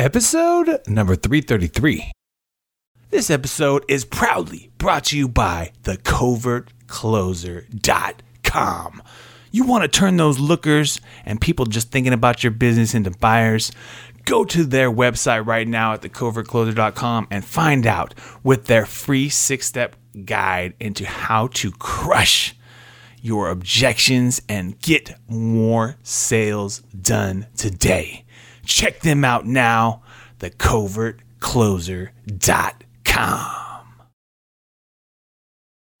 Episode number 333. This episode is proudly brought to you by thecovertcloser.com. You want to turn those lookers and people just thinking about your business into buyers? Go to their website right now at thecovertcloser.com and find out with their free six step guide into how to crush your objections and get more sales done today. Check them out now, thecovertcloser.com.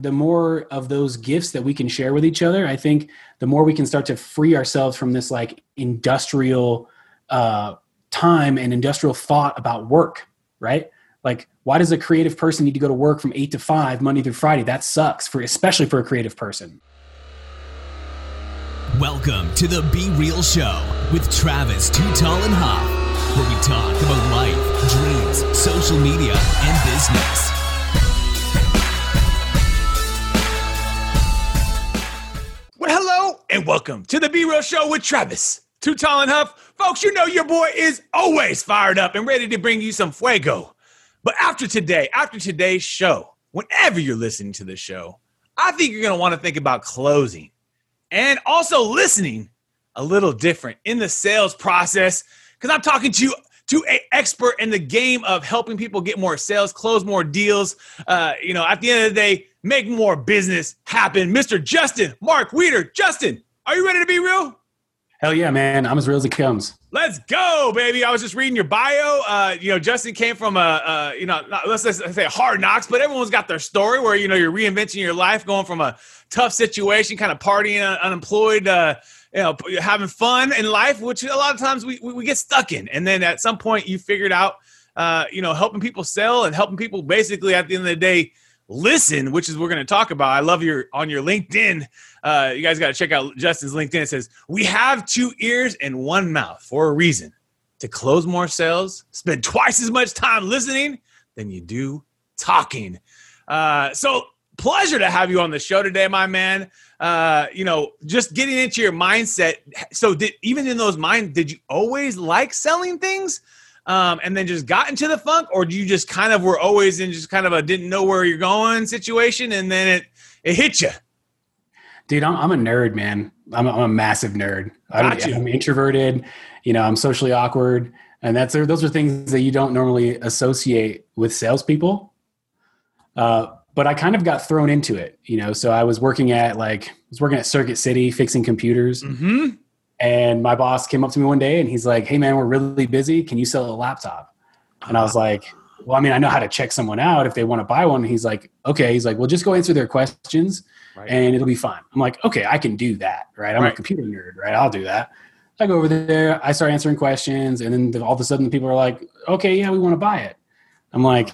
the more of those gifts that we can share with each other, I think the more we can start to free ourselves from this like industrial uh, time and industrial thought about work, right? Like, why does a creative person need to go to work from eight to five, Monday through Friday? That sucks for especially for a creative person. Welcome to the Be Real Show with Travis Too Tall and Huff, where we talk about life, dreams, social media, and business. Well, hello and welcome to the B Real Show with Travis, Too Tall and Huff. Folks, you know your boy is always fired up and ready to bring you some fuego. But after today, after today's show, whenever you're listening to the show, I think you're going to want to think about closing and also listening a little different in the sales process because I'm talking to you to an expert in the game of helping people get more sales, close more deals. Uh, you know, at the end of the day, make more business happen. Mr. Justin Mark Weeder, Justin, are you ready to be real? Hell yeah, man! I'm as real as it comes. Let's go, baby. I was just reading your bio. Uh, you know, Justin came from a, you know, not, let's, let's say hard knocks, but everyone's got their story where, you know, you're reinventing your life, going from a tough situation, kind of partying, uh, unemployed, uh, you know, having fun in life, which a lot of times we, we, we get stuck in. And then at some point you figured out, uh, you know, helping people sell and helping people basically at the end of the day, listen, which is we're going to talk about. I love your on your LinkedIn. Uh, you guys got to check out Justin's LinkedIn. It says we have two ears and one mouth for a reason: to close more sales, spend twice as much time listening than you do talking. Uh, so pleasure to have you on the show today, my man. Uh, you know, just getting into your mindset. So, did even in those mind, did you always like selling things? Um, and then just got into the funk, or do you just kind of were always in just kind of a didn't know where you're going situation, and then it it hit you? Dude, I'm, I'm a nerd, man. I'm a, I'm a massive nerd. I'm. I'm introverted. You know, I'm socially awkward, and that's those are things that you don't normally associate with salespeople. Uh, but I kind of got thrown into it, you know. So I was working at like I was working at Circuit City fixing computers, Mm-hmm. And my boss came up to me one day and he's like, "Hey, man, we're really busy. Can you sell a laptop?" And I was uh-huh. like, "Well, I mean, I know how to check someone out if they want to buy one." He's like, "Okay." He's like, "Well, just go answer their questions." Right. and it'll be fine. I'm like, okay, I can do that, right? I'm Right. a computer nerd, right? I'll do that. I go over there, I start answering questions, and then the- all of a sudden, the people are like, okay, yeah, we want to buy it. I'm like,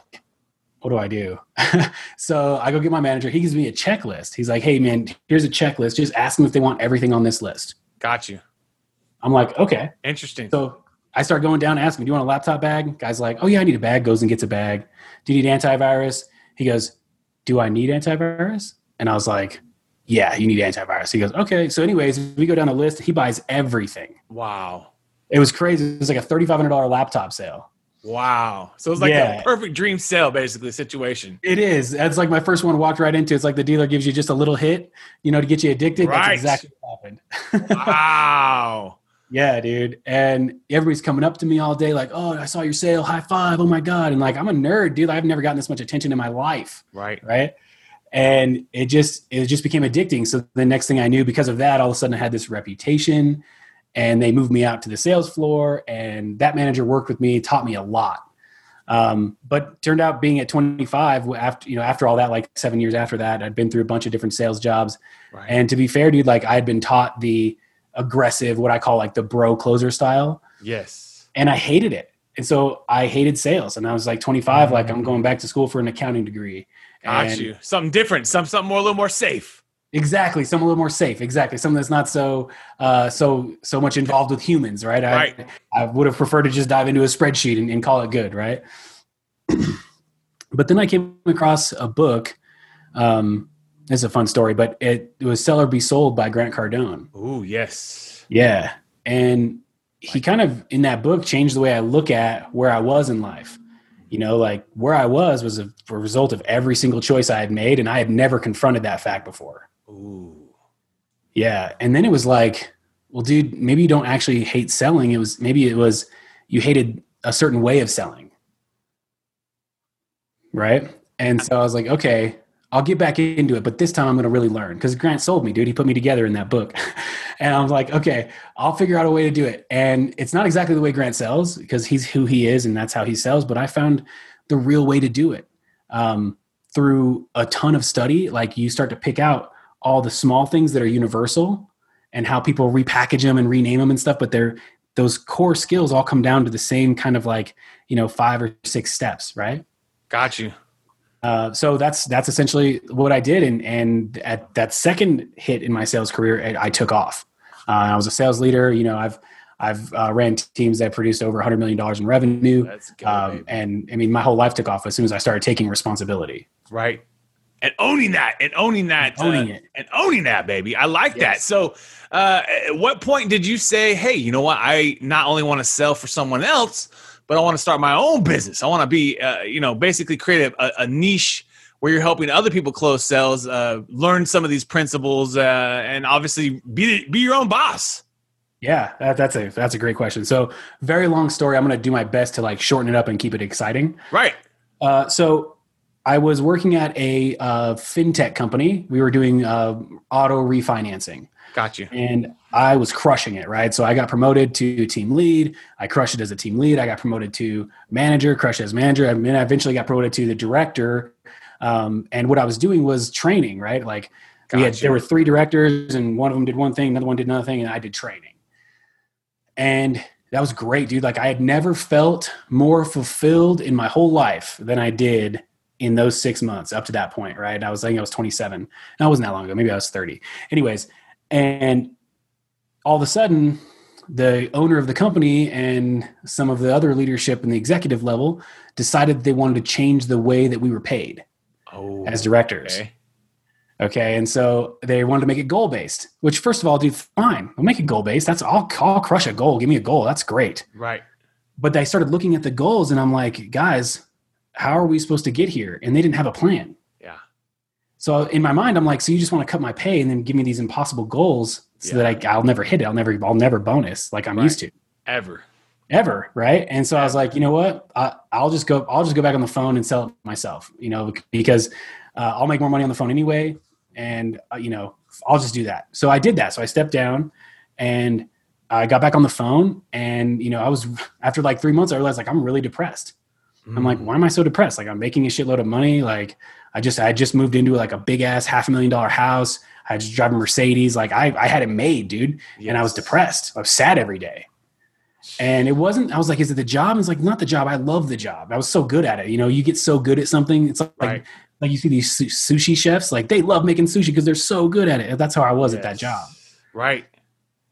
what do I do? so I go get my manager. He gives me a checklist. He's like, hey, man, here's a checklist. Just ask them if they want everything on this list. Got you. I'm like, okay. Interesting. So I start going down, asking, do you want a laptop bag? Guy's like, oh, yeah, I need a bag. Goes and gets a bag. Do you need antivirus? He goes, do I need antivirus? And I was like, yeah, you need antivirus. He goes, okay. So, anyways, we go down the list. He buys everything. wow. It was crazy. It was like a $3,500 laptop sale. Wow. So it's like Yeah. a perfect dream sale, basically situation. It is. That's like my first one walked right into. It's like the dealer gives you just a little hit, you know, to get you addicted. Right. That's exactly what happened. Wow. Yeah, dude. And everybody's coming up to me all day, like, oh, I saw your sale, high five. Oh my God. And like, I'm a nerd, dude. I've never gotten this much attention in my life. right. Right. And it just it just became addicting. So the next thing I knew, because of that, all of a sudden I had this reputation and they moved me out to the sales floor. And that manager worked with me, taught me a lot. Um, but turned out being at 25 after you know after all that like seven years after that i'd been through a bunch of different sales jobs Right. and to be fair dude like i had been taught the aggressive what i call like the bro closer style yes. and I hated it. And so I hated sales. And I was like 25, like I'm going back to school for an accounting degree. Got And- you. Something different. Some something more a little more safe. Exactly, something a little more safe. Exactly, something that's not so uh, so so much involved with humans, right? I, Right. I would have preferred to just dive into a spreadsheet and, and call it good, right? but then I came across a book. Um, it's a fun story, but it, it was Sell or Be Sold" by Grant Cardone. Oh, yes. Yeah, and he kind of in that book changed the way I look at where I was in life. You know, like where I was was a, a result of every single choice I had made, and I had never confronted that fact before. Ooh. Yeah, and then it was like, well, dude, maybe you don't actually hate selling. It was maybe it was you hated a certain way of selling, right? And so I was like, okay, I'll get back into it, but this time I'm going to really learn because Grant sold me, dude. He put me together in that book. and I was like, okay, I'll figure out a way to do it. And it's not exactly the way Grant sells because he's who he is and that's how he sells, but I found the real way to do it um, through a ton of study. Like you start to pick out all the small things that are universal and how people repackage them and rename them and stuff, but they're those core skills all come down to the same kind of like, you know, five or six steps, right? Got you. Uh, so that's that's essentially what I did, and and at that second hit in my sales career, I, took off. Uh, I was a sales leader. You know, I've I've uh, ran teams that produced over 100 million dollars in revenue, Good, um, and I mean, my whole life took off as soon as I started taking responsibility. Right, and owning that, and owning that, and owning uh, it, and owning that, baby. I like yes. that. So, uh, at what point did you say, "Hey, you know what? I not only want to sell for someone else." But I want to start my own business. I want to be, uh, you know, basically create a, a niche where you're helping other people close sales, uh, learn some of these principles, uh, and obviously be be your own boss. Yeah, that, that's a that's a great question. So, very long story. I'm going to do my best to like shorten it up and keep it exciting. Right. Uh, so, I was working at a uh, fintech company. We were doing uh, auto refinancing. Got you. And I was crushing it, right? So I got promoted to team lead. I crushed it as a team lead. I got promoted to manager, crushed as manager. And then I eventually got promoted to the director um, and what I was doing was training, right? Like we had, there were three directors, and one of them did one thing, another one did another thing, and I did training. And that was great, dude. Like I had never felt more fulfilled in my whole life than I did in those six months up to that point, right? And I was saying I was 27. And I wasn't that long ago. Maybe I was 30. Anyways, and all of a sudden, the owner of the company and some of the other leadership in the executive level decided they wanted to change the way that we were paid oh, as directors. Okay. okay. And so they wanted to make it goal based, which first of all, dude, fine. We'll make it goal based. That's I'll, I'll crush a goal. Give me a goal. That's great. Right. But they started looking at the goals and I'm like, guys, how are we supposed to get here? And they didn't have a plan. So in my mind, I'm like, so you just want to cut my pay and then give me these impossible goals so Yeah. that I, I'll never hit it. I'll never, I'll never bonus like I'm Right. used to Ever. ever right and so i was like you know what I, i'll just go i'll just go back on the phone and sell it myself you know because uh, i'll make more money on the phone anyway and uh, you know i'll just do that so i did that so i stepped down and i got back on the phone and you know i was after like three months i realized like i'm really depressed i'm like mm. why am i so depressed? Like i'm making a shitload of money. Like i just i just moved into like a big ass half a million dollar house. I just drive a mercedes. Like i, I had it made dude. And i was depressed. I was sad every day. And it wasn't i was like is it the job? It's like not the job. I love the job. I was so good at it. You know you get so good at something it's like Right. like you see these su- sushi chefs like they love making sushi because they're so good at it. That's how i was at that job. Right.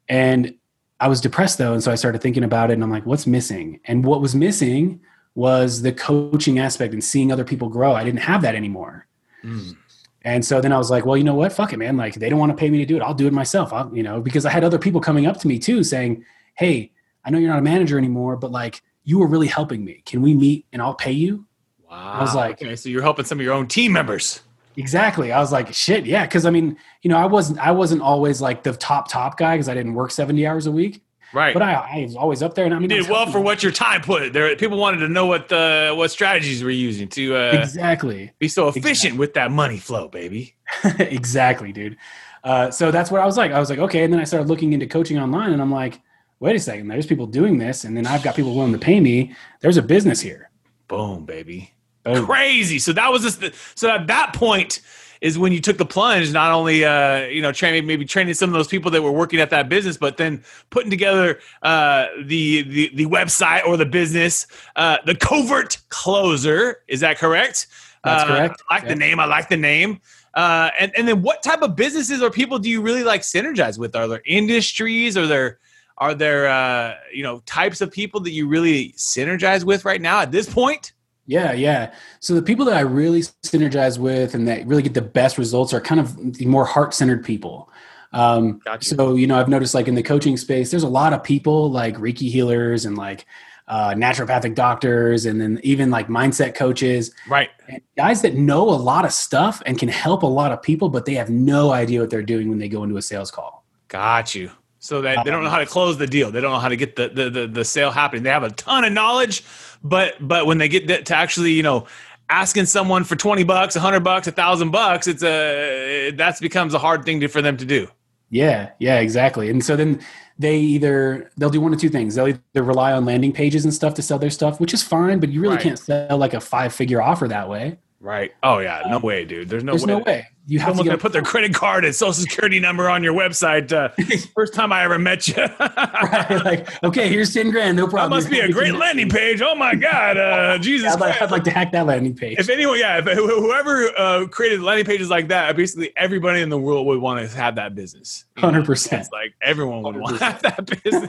and i was depressed though. And so i started thinking about it and i'm like what's missing? And what was missing was the coaching aspect and seeing other people grow i didn't have that anymore Mm. and so then I was like, well, you know what? Fuck it, man. Like they don't want to pay me to do it. I'll do it myself. I'll, you know, because I had other people coming up to me too saying, Hey, I know you're not a manager anymore, but like you were really helping me. Can we meet and I'll pay you? Wow. I was like- okay, so you're helping some of your own team members. Exactly. I was like, shit. Yeah. Cause I mean, you know, I wasn't, I wasn't always like the top, top guy because I didn't work 70 hours a week, Right. but I, I was always up there and I mean, you did well for what your time put. There, people wanted to know what the what strategies we're using to uh, exactly. be so efficient Exactly. with that money flow, baby. exactly, dude. Uh, so that's what I was like. I was like, okay. And then I started looking into coaching online, and I'm like, wait a second. There's people doing this, and then I've got people willing to pay me. There's a business here. Boom, baby. Boom. Crazy. So that was just the, so at that point is when you took the plunge. Not only uh, you know training maybe training some of those people that were working at that business, but then putting together uh, the, the the website or the business, uh, the covert closer. Is that correct? That's Uh, correct. I like the name. I like the name. Uh, and and then what type of businesses or people do you really like synergize with? Are there industries? Are there are there uh, you know types of people that you really synergize with right now at this point? Yeah, yeah. So the people that I really synergize with and that really get the best results are kind of the more heart centered people. Um, Gotcha. So, you know, I've noticed like in the coaching space, there's a lot of people like Reiki healers and like uh, naturopathic doctors, and then even like mindset coaches, Right. and guys that know a lot of stuff and can help a lot of people, but they have no idea what they're doing when they go into a sales call. Got you. So that they don't know how to close the deal. They don't know how to get the the, the, the sale happening. They have a ton of knowledge, but but when they get to actually, you know, asking someone for 20 bucks, 100 bucks, a thousand bucks, it's a that's becomes a hard thing to, for them to do. Yeah, yeah, exactly. And so then they either they'll do one of two things. They'll either rely on landing pages and stuff to sell their stuff, which is fine, but you really Right. can't sell like a five figure offer that way. Right. Oh yeah. No way, dude. There's no There's way. no way. You have to Someone's get gonna put their credit card and social security number on your website. Uh, first time I ever met you. right, like, okay, here's 10 grand, no problem. That must be a great landing page. Oh my God, uh, Jesus I'd like, Christ. I'd like to hack that landing page. If anyone, yeah, if whoever uh, created landing pages like that, basically everybody in the world would want to have that business. 100%. It's like everyone would want to have that business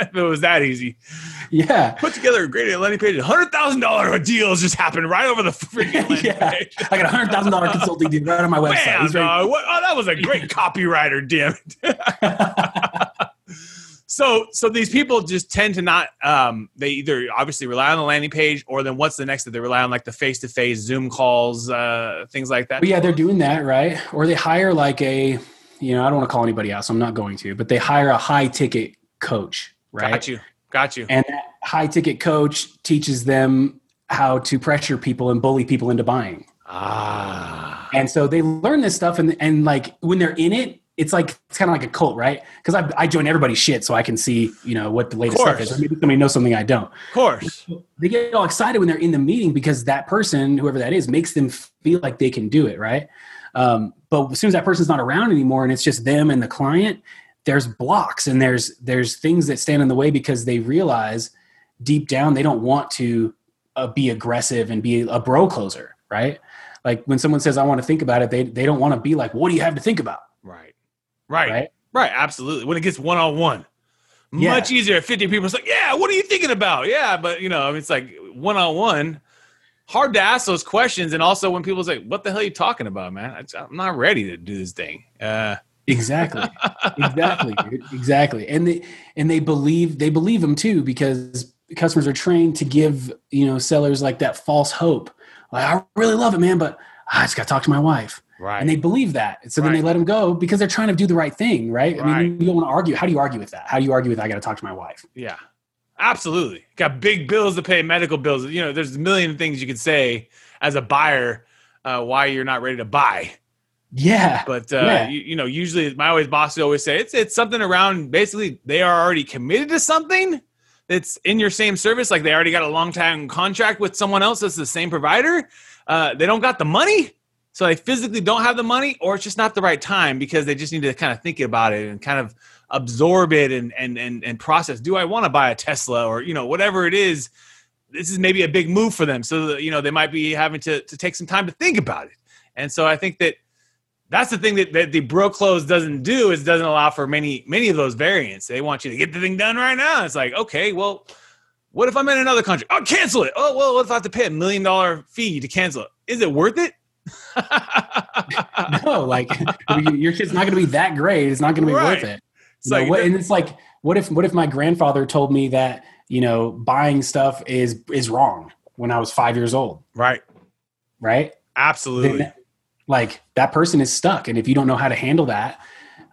if it was that easy. Yeah. Put together a great landing page. Hundred thousand dollar deals just happened right over the freaking landing yeah. page. I got a hundred thousand dollar consulting deal right on my website. Bam, He's ready- dog. What, oh, that was a great copywriter, damn it. so, so these people just tend to not. Um, they either obviously rely on the landing page, or then what's the next that they rely on, like the face to face Zoom calls, uh, things like that. But yeah, they're doing that, right? Or they hire like a, you know, I don't want to call anybody out, so I'm not going to, but they hire a high ticket coach, right? Got you. Got you. And that high ticket coach teaches them how to pressure people and bully people into buying. Ah. And so they learn this stuff, and and like when they're in it, it's like it's kind of like a cult, right? Because I I join everybody's shit, so I can see you know what the latest stuff is. Or maybe somebody knows something I don't. Of course. They get all excited when they're in the meeting because that person, whoever that is, makes them feel like they can do it, right? Um, but as soon as that person's not around anymore, and it's just them and the client, there's blocks and there's there's things that stand in the way because they realize deep down they don't want to uh, be aggressive and be a bro closer, right? Like when someone says, "I want to think about it," they they don't want to be like, "What do you have to think about?" Right. Right. Right? Right. Absolutely. When it gets one on one, Yeah. much easier. At Fifty people, it's like, yeah. What are you thinking about? Yeah, but you know, it's like one on one. Hard to ask those questions, and also when people say, "What the hell are you talking about, man?" I'm not ready to do this thing. Uh, Exactly. exactly. Exactly. And they and they believe they believe them too because customers are trained to give, you know, sellers like that false hope. Like I really love it, man, but I just got to talk to my wife. right. And they believe that. So then they let them go because they're trying to do the right thing, right? I Right. mean, you don't want to argue. How do you argue with that? How do you argue with I got to talk to my wife? Yeah, absolutely. Got big bills to pay, medical bills. You know, there's a million things you could say as a buyer uh, why you're not ready to buy. Yeah. But uh, Yeah. you, you know, usually my always boss would always say it's it's something around. Basically, they are already committed to something that's in your same service. Like they already got a long time contract with someone else that's the same provider. Uh, they don't got the money, so they physically don't have the money, or it's just not the right time because they just need to kind of think about it and kind of absorb it and and and, and process. Do I want to buy a Tesla or you know whatever it is? This is maybe a big move for them, so you know they might be having to to take some time to think about it. And so I think that that's the thing that, that the bro close doesn't do is doesn't allow for many many of those variants. They want you to get the thing done right now. It's like, okay, well, what if I'm in another country? Oh, cancel it. Oh, well, what if I have to pay a million dollar fee to cancel it? Is it worth it? no, like your kid's not going to be that great. It's not going to be Right. worth it. It's You know, what, and it's like, what if what if my grandfather told me that you know buying stuff is is wrong when I was five years old, right. right? Absolutely. Then, like that person is stuck, and if you don't know how to handle that,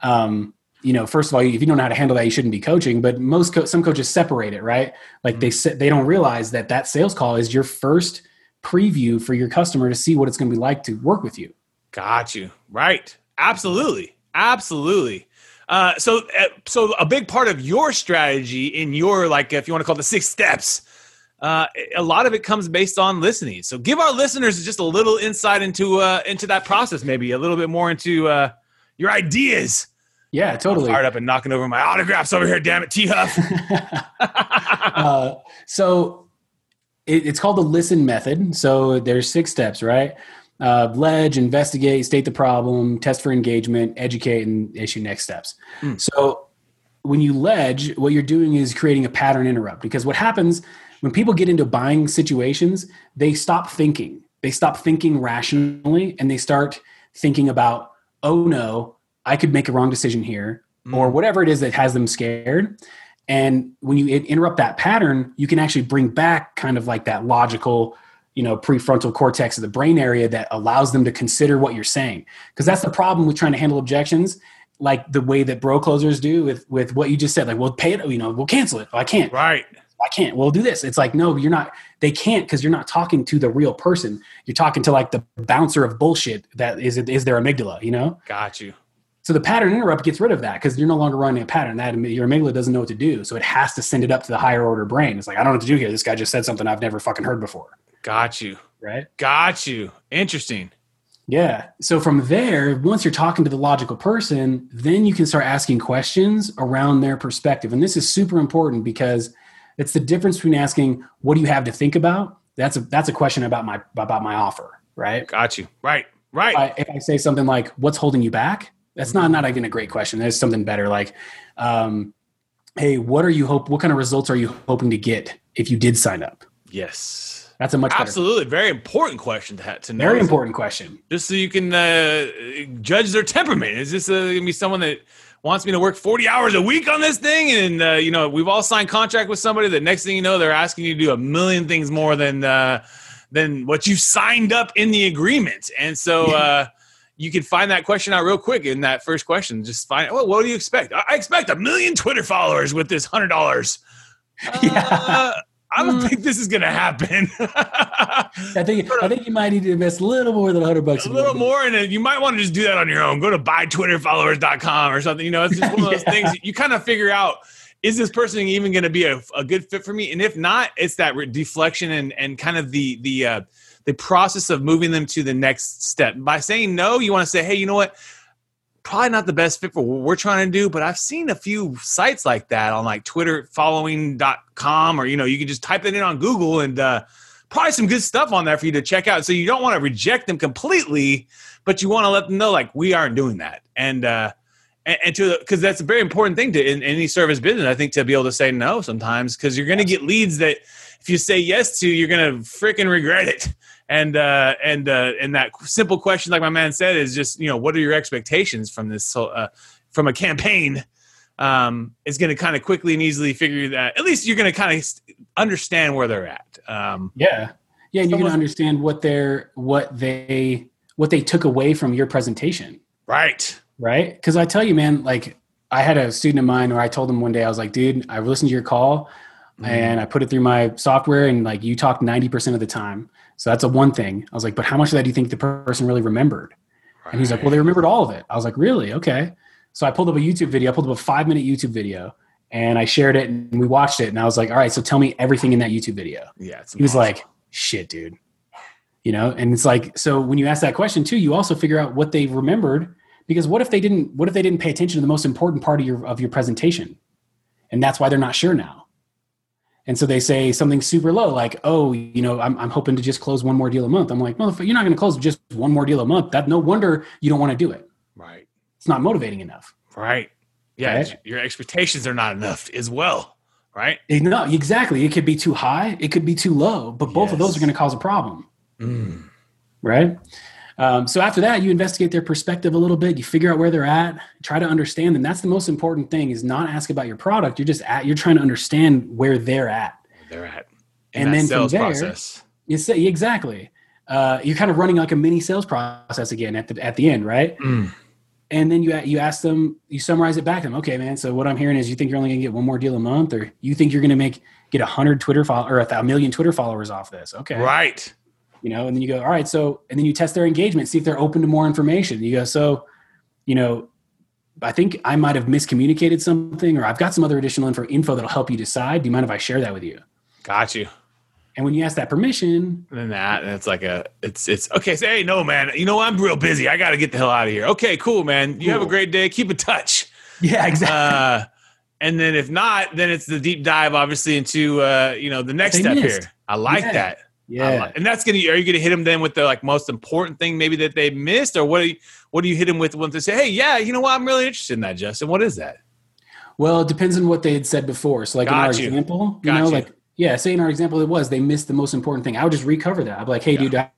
um, you know, first of all, if you don't know how to handle that, you shouldn't be coaching. But most co- some coaches separate it, right? Like they Mm-hmm. they don't realize that that sales call is your first preview for your customer to see what it's going to be like to work with you. Got you. Right. Absolutely. Absolutely. Uh, so, uh, so a big part of your strategy in your like, if you want to call it the six steps, uh, a lot of it comes based on listening. So, give our listeners just a little insight into uh, into that process, maybe a little bit more into uh, your ideas. Yeah, totally. Fired up and knocking over my autographs over here. Damn it, T Huff. uh, so it, it's called the listen method. So there's six steps, right? Uh, ledge, investigate, state the problem, test for engagement, educate, and issue next steps. Mm. So when you ledge, what you're doing is creating a pattern interrupt because what happens when people get into buying situations, they stop thinking. They stop thinking rationally and they start thinking about, oh no, I could make a wrong decision here, Mm. or whatever it is that has them scared. And when you interrupt that pattern, you can actually bring back kind of like that logical, you know, prefrontal cortex of the brain area that allows them to consider what you're saying. Because that's the problem with trying to handle objections, like the way that bro closers do with with what you just said. Like, well, pay it, you know, we'll cancel it. Oh, I can't. Right. I can't. Well, do this. It's like, no, you're not. They can't because you're not talking to the real person. You're talking to like the bouncer of bullshit that is is their amygdala. You know. Got you. So the pattern interrupt gets rid of that because you're no longer running a pattern. That your amygdala doesn't know what to do, so it has to send it up to the higher order brain. It's like I don't know what to do here. This guy just said something I've never fucking heard before. Got you. Right? Got you. Interesting. Yeah. So from there, once you're talking to the logical person, then you can start asking questions around their perspective. And this is super important because it's the difference between asking, "What do you have to think about?" That's a that's a question about my about my offer, right? Got you. Right. Right. If I, if I say something like, "What's holding you back?" That's not not even a great question. There's something better like, um, "Hey, what are you hope? What kind of results are you hoping to get if you did sign up?" yes. That's a much better, Absolutely. Very important question to, ha- to know. very important question. Just so you can uh, judge their temperament. Is this uh, going to be someone that wants me to work 40 hours a week on this thing? And, uh, you know, we've all signed contract with somebody that next thing you know, they're asking you to do a million things more than, uh, than what you signed up in the agreement. And so, uh, you can find that question out real quick in that first question. Just find, well, what do you expect? I I expect a million Twitter followers with this hundred dollars. Yeah. I don't think this is going to happen. I think I think you might need to invest a little more than hundred bucks. a little more, and you might want to just do that on your own. Go to buytwitterfollowers.com or something. You know, it's just one of those Yeah. things you kind of figure out is this person even going to be a, a good fit for me? And if not, it's that re- deflection and and kind of the the uh, the process of moving them to the next step. By saying no, you want to say, hey, you know what? Probably not the best fit for what we're trying to do, but I've seen a few sites like that on like twitterfollowing.com or you know, you can just type it in on Google and uh probably some good stuff on there for you to check out. So you don't want to reject them completely, but you want to let them know like we aren't doing that. And uh and, and to because that's a very important thing to in, any service business, I think, to be able to say no sometimes because you're going to get leads that if you say yes to, you're going to freaking regret it. And uh, and uh, and that simple question, like my man said, is just you know what are your expectations from this uh, from a campaign? Um, it's going to kind of quickly and easily figure that. At least you're going to kind of understand where they're at. Um, Yeah, yeah, and you're going to understand what they're what they what they took away from your presentation, right. right? Because I tell you, man, like I had a student of mine where I told him one day, I was like, dude, I listened to your call Mm-hmm. and I put it through my software, and like you talked ninety percent of the time. So that's a one thing. I was like, but how much of that do you think the person really remembered? And he's like, well, they remembered all of it. I was like, really? Okay. So I pulled up a YouTube video. I pulled up a five minute YouTube video and I shared it and we watched it. And I was like, all right, so tell me everything in that YouTube video. yeah, it's He was awesome. like, shit, dude. You know, and it's like, so when you ask that question too, you also figure out what they remembered because what if they didn't, what if they didn't pay attention to the most important part of your, of your presentation? And that's why they're not sure now. And so they say something super low, like, "Oh, you know, I'm, I'm hoping to just close one more deal a month." I'm like, "Motherfucker, you're not going to close just one more deal a month. That no wonder you don't want to do it. right, It's not motivating enough." right. Yeah, Right? your expectations are not enough as well, right? No, exactly. It could be too high. It could be too low. But both of those are going to cause a problem, Mm. right? Um, so after that, you investigate their perspective a little bit. You figure out where they're at. Try to understand them. That's the most important thing. Is not ask about your product. You're just at. You're trying to understand where they're at. They're at And that then from there- process. You say exactly. Uh, you're kind of running like a mini sales process again at the at the end, right? Mm. And then you you ask them, you summarize it back to them. Okay, man. So what I'm hearing is you think you're only gonna get one more deal a month, or you think you're gonna make get a hundred Twitter follow or a million Twitter followers off this? Okay, Right. You know. And then you go, all right. So and then you test their engagement, see if they're open to more information. You go, so you know, I think I might have miscommunicated something, or I've got some other additional info info that'll help you decide. Do you mind if I share that with you? Got you. And when you ask that permission, then that, and it's like a, it's, it's okay. Say, hey, no, man. You know, I'm real busy. I got to get the hell out of here. Okay, cool, man. You have a great day. Keep in touch. yeah, exactly. Uh, and then if not, then it's the deep dive, obviously, into uh, you know the next They step missed. here. I like Yeah. that. Yeah. and that's gonna. Are you gonna hit them then with the like most important thing maybe that they missed, or what? Do you, what do you hit them with when they say, hey, yeah, you know what? I'm really interested in that, Justin. What is that? Well, it depends on what they had said before. So, like in our you. example, you know, you. like yeah, say in our example, it was they missed the most important thing. I would just recover that. I'd be like, hey, dude, I,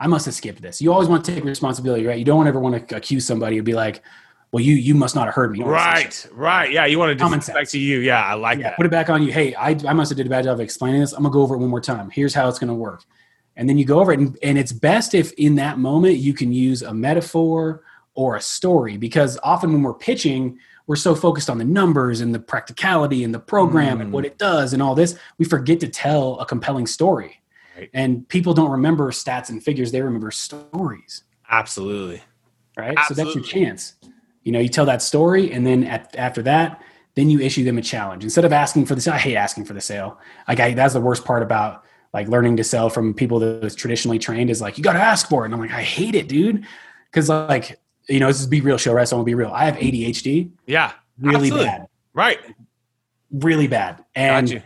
I must have skipped this. You always want to take responsibility, right? You don't ever want to accuse somebody and be like, well, you you must not have heard me. Right, right. Yeah, you want to Common back to you. Yeah, I like Yeah, that. put it back on you. Hey, I, I must have did a bad job of explaining this. I'm gonna go over it one more time. Here's how it's gonna work. And then you go over it, and, and it's best if in that moment you can use a metaphor or a story because often when we're pitching, we're so focused on the numbers and the practicality and the program and Mm. what it does and all this, we forget to tell a compelling story. Right. And people don't remember stats and figures; they remember stories Absolutely. right? So that's your chance. You know, you tell that story, and then at, after that, then you issue them a challenge instead of asking for the sale. I hate asking for the sale. Like I, that's the worst part about like learning to sell from people that was traditionally trained is like you got to ask for it. And I'm like, I hate it, dude, because like you know, this is be real show, right? So I'm gonna be real. I have ADHD, Yeah. really absolutely. bad, Right. really bad, and Got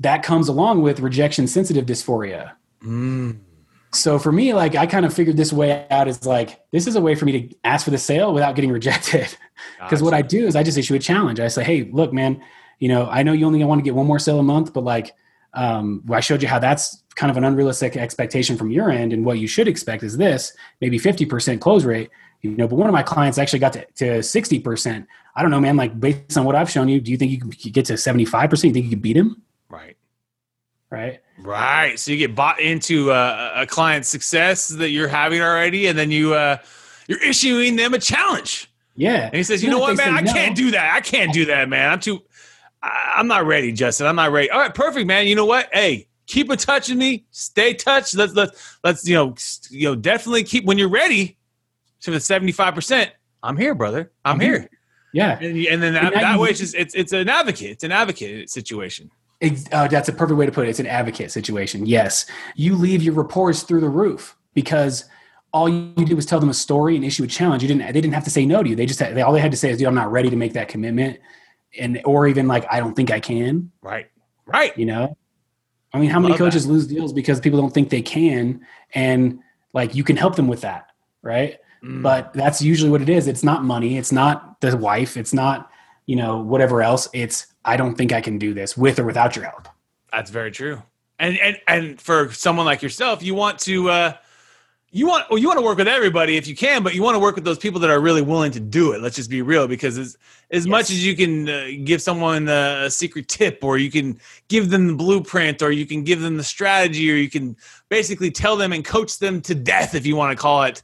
that comes along with rejection sensitive dysphoria. Mm. So for me, like I kind of figured this way out is like this is a way for me to ask for the sale without getting rejected. Because what I do is I just issue a challenge. I say, hey, look, man, you know, I know you only want to get one more sale a month, but like um, I showed you how that's kind of an unrealistic expectation from your end, and what you should expect is this, maybe fifty percent close rate. You know, but one of my clients actually got to sixty percent. I don't know, man. Like based on what I've shown you, do you think you can get to seventy five percent? You think you could beat him? Right. Right? Right. So you get bought into uh, a client's success that you're having already, and then you uh, you're issuing them a challenge. Yeah. And he says, "You know what, man? I no- can't do that. I can't do that, man. I'm too. I, I'm not ready, Justin. I'm not ready. All right, perfect, man. You know what? Hey, keep in touch with me. Stay touched. Let's let's let's you know you know definitely keep when you're ready. So the 75 percent, I'm here, brother. I'm I'm here. here. Yeah. And, and then that, that way, it's just it's it's an advocate. It's an advocate situation. Uh, that's a perfect way to put it. It's an advocate situation. Yes, you leave your reports through the roof because all you did was tell them a story and issue a challenge. You didn't. They didn't have to say no to you. They just had, they, all they had to say is, "Dude, I'm not ready to make that commitment," and or even like, "I don't think I can." Right. Right. You know, I mean, how many Love that. coaches lose deals because people don't think they can, and like you can help them with that, right? Mm. But that's usually what it is. It's not money. It's not the wife. It's not you know whatever else. It's I don't think I can do this with or without your help. That's very true. And and and for someone like yourself, you want to uh you want well, you want to work with everybody if you can, but you want to work with those people that are really willing to do it. Let's just be real, because as as much as you can uh, give someone a, a secret tip, or you can give them the blueprint, or you can give them the strategy, or you can basically tell them and coach them to death, if you want to call it.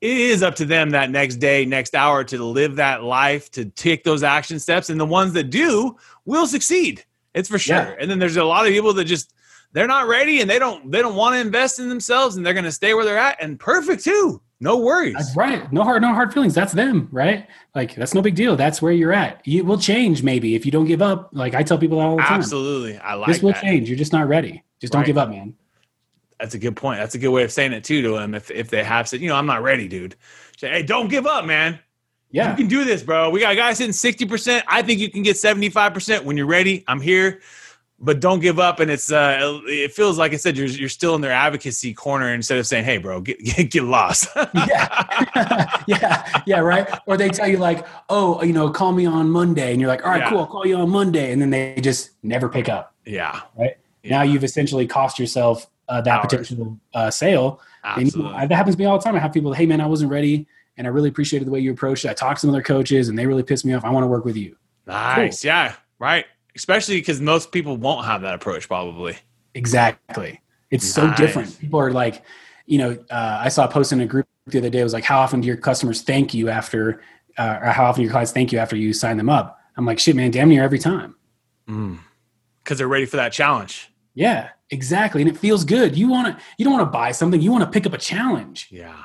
It is up to them that next day, next hour to live that life, to take those action steps, and the ones that do will succeed. It's for sure. Yeah. And then there's a lot of people that just they're not ready and they don't they don't want to invest in themselves and they're going to stay where they're at and perfect too. No worries. That's right. No hard, no hard feelings. That's them, right? Like that's no big deal. That's where you're at. You will change maybe if you don't give up. Like I tell people that all the time. Absolutely. I like this will that. change. You're just not ready. Just don't give up, man. That's a good point. That's a good way of saying it too to them if if they have said, you know, I'm not ready, dude. Say, hey, don't give up, man. Yeah. You can do this, bro. We got guys hitting 60%. I think you can get 75% when you're ready. I'm here. But don't give up. And it's uh it feels like I said, you're you're still in their advocacy corner instead of saying, Hey bro, get get, get lost. yeah. yeah. Yeah. Right. Or they tell you like, oh, you know, call me on Monday. And you're like, all right, Yeah. cool. I'll call you on Monday. And then they just never pick up. yeah. Right. Now you've essentially cost yourself uh, that Hours. potential uh, sale. And, you know, Absolutely. that happens to me all the time. I have people, hey man, I wasn't ready. And I really appreciated the way you approached it. I talked to some other coaches and they really pissed me off. I want to work with you. Nice. Yeah. Right. Especially because most people won't have that approach, probably. Exactly. It's so different. People are like, you know, uh, I saw a post in a group the other day. It was like, how often do your customers thank you after, uh, or how often your clients thank you after you sign them up? I'm like, shit, man, damn near every time. Because they're ready for that challenge. Yeah, exactly. And it feels good. You want to, you don't want to buy something. You want to pick up a challenge Yeah.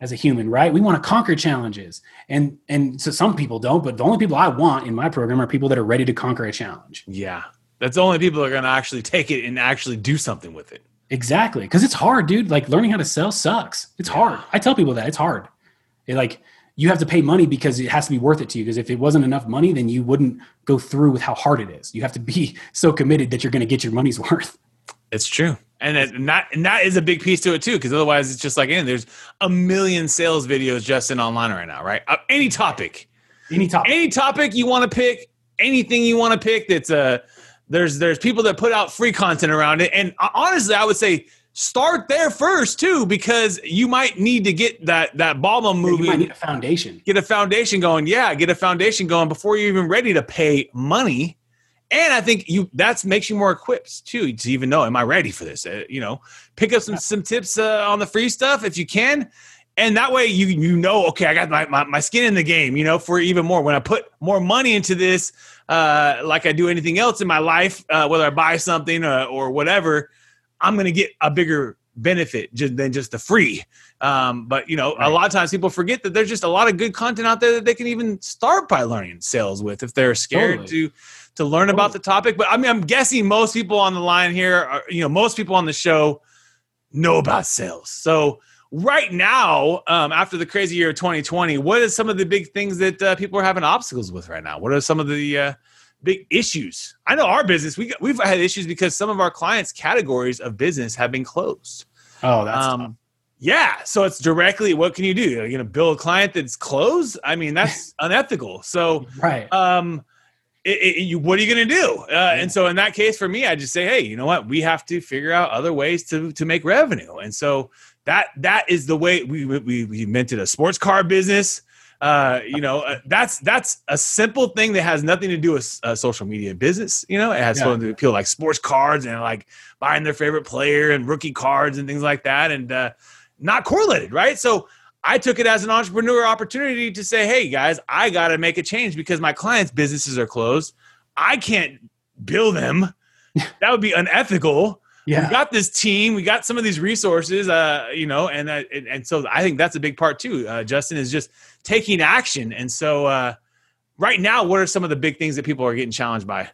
as a human, right? We want to conquer challenges. And, and so some people don't, but the only people I want in my program are people that are ready to conquer a challenge. Yeah. That's the only people that are going to actually take it and actually do something with it. Exactly. Cause it's hard, dude. Like learning how to sell sucks. It's hard. I tell people that it's hard. It like you have to pay money because it has to be worth it to you. Because if it wasn't enough money, then you wouldn't go through with how hard it is. You have to be so committed that you're going to get your money's worth. It's true. And, it, and that and that is a big piece to it too, because otherwise it's just like, and there's a million sales videos just in online right now, right? Uh, any topic, Any topic. any topic you want to pick, anything you want to pick. That's uh, there's there's people that put out free content around it, and uh, honestly, I would say start there first too, because you might need to get that that ball moving. You might need a foundation. get a foundation going. Yeah, get a foundation going before you're even ready to pay money. And I think you that makes you more equipped too to even know, am I ready for this? Uh, you know, pick up some some tips uh, on the free stuff if you can, and that way you you know, okay, I got my, my my skin in the game. You know, for even more when I put more money into this, uh, like I do anything else in my life, uh, whether I buy something or, or whatever, I'm going to get a bigger benefit just, than just the free. Um, but you know, a lot of times people forget that there's just a lot of good content out there that they can even start by learning sales with if they're scared Totally. to to learn about the topic. But I mean, I'm guessing most people on the line here, are, you know, most people on the show know about sales. So right now, um, after the crazy year of 2020, what are some of the big things that uh, people are having obstacles with right now? What are some of the uh, big issues? I know our business, we, we've had issues because some of our clients' categories of business have been closed. Oh, that's tough. Um, yeah, so it's directly what can you do? You're going to build a client that's closed? I mean, that's unethical. So, right. um, it, it, you, what are you going to do? Uh, and so, in that case, for me, I just say, hey, you know what? We have to figure out other ways to to make revenue. And so that that is the way we we, we invented a sports car business. Uh, you know, uh, that's that's a simple thing that has nothing to do with uh, social media business. You know, it has Yeah. something to appeal like sports cards and like buying their favorite player and rookie cards and things like that, and uh, not correlated, right? So I took it as an entrepreneur opportunity to say, hey guys, I got to make a change because my clients' businesses are closed. I can't bill them. that would be unethical. We got this team. We got some of these resources, uh, you know, and uh, and, and so I think that's a big part too. Uh, Justin is just taking action, and so uh, right now, what are some of the big things that people are getting challenged by?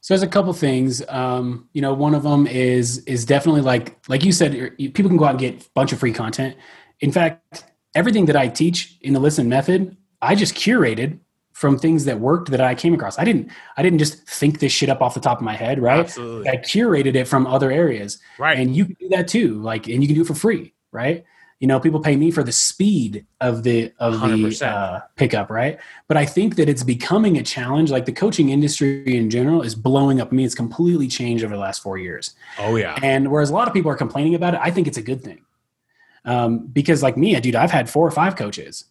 So there's a couple things. Um, you know, one of them is is definitely like like you said, people can go out and get a bunch of free content. In fact, everything that I teach in the listen method, I just curated from things that worked that I came across. I didn't I didn't just think this shit up off the top of my head, right? Absolutely, I curated it from other areas. right. and you can do that too like and you can do it for free right you know people pay me for the speed of the of the 100%. uh, pickup right but i think that it's becoming a challenge like the coaching industry in general is blowing up i mean it's completely changed over the last four years oh yeah, and whereas a lot of people are complaining about it i think it's a good thing um, because like me dude i've had four or five coaches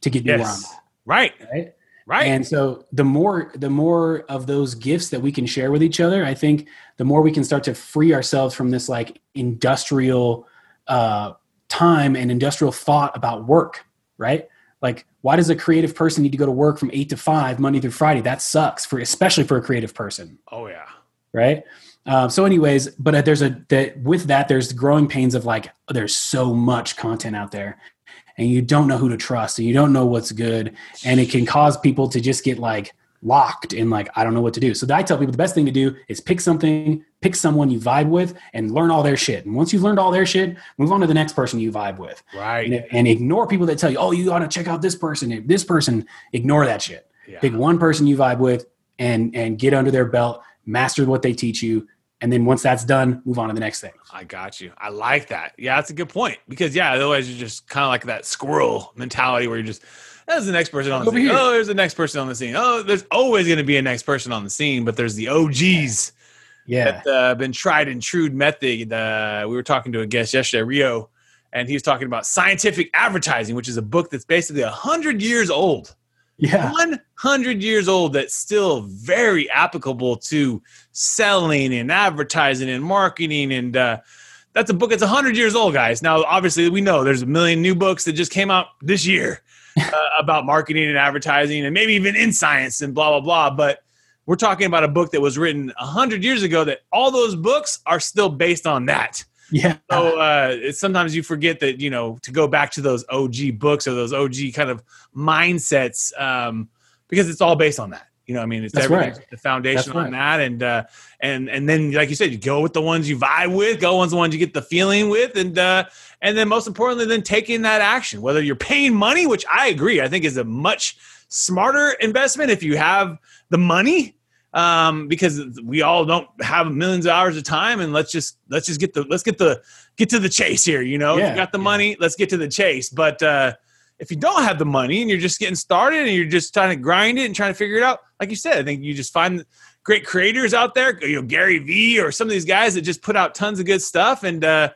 to get me where i'm yes, right, right right. and so the more the more of those gifts that we can share with each other, I think the more we can start to free ourselves from this like industrial uh, time and industrial thought about work, right? Like, why does a creative person need to go to work from eight to five Monday through Friday? That sucks for especially for a creative person, oh yeah, right? Um, so, anyways, but uh, there's a that with that there's growing pains of like there's so much content out there, and you don't know who to trust, and you don't know what's good, and it can cause people to just get like locked in like I don't know what to do. So I tell people the best thing to do is pick something, pick someone you vibe with, and learn all their shit. And once you've learned all their shit, move on to the next person you vibe with, right. and, and ignore people that tell you, oh, you ought to check out this person, this person. Ignore that shit yeah. pick one person you vibe with and and get under their belt master what they teach you and then once that's done move on to the next thing I got you. I like that. Yeah, that's a good point because yeah, otherwise you're just kind of like that squirrel mentality where you're just there's the next person on the Over scene. here. Oh, there's the next person on the scene. Oh, there's always going to be a next person on the scene, but there's the OGs yeah that uh, been tried and true method. Uh, we were talking to a guest yesterday, Rio, and he was talking about scientific advertising, which is a book that's basically a hundred years old. Yeah. 100 years old that's still very applicable to selling and advertising and marketing and uh, that's a book that's 100 years old guys. Now obviously we know there's a million new books that just came out this year uh, about marketing and advertising and maybe even in science and blah blah blah but we're talking about a book that was written 100 years ago that all those books are still based on that yeah so uh, sometimes you forget that you know to go back to those OG books or those OG kind of mindsets um, because it's all based on that. You know, I mean, it's That's everything, right. the foundation That's on right. that, and uh, and and then like you said, you go with the ones you vibe with, go with the ones you get the feeling with, and uh, and then most importantly, then taking that action. Whether you're paying money, which I agree, I think is a much smarter investment if you have the money um, because we all don't have millions of hours of time and let's just let's just get the let's get the get to the chase here you know? Yeah, you got the yeah. money let's get to the chase. But uh if you don't have the money and you're just getting started and you're just trying to grind it and trying to figure it out like you said i think you just find great creators out there, you know, Gary Vee or some of these guys that just put out tons of good stuff and uh,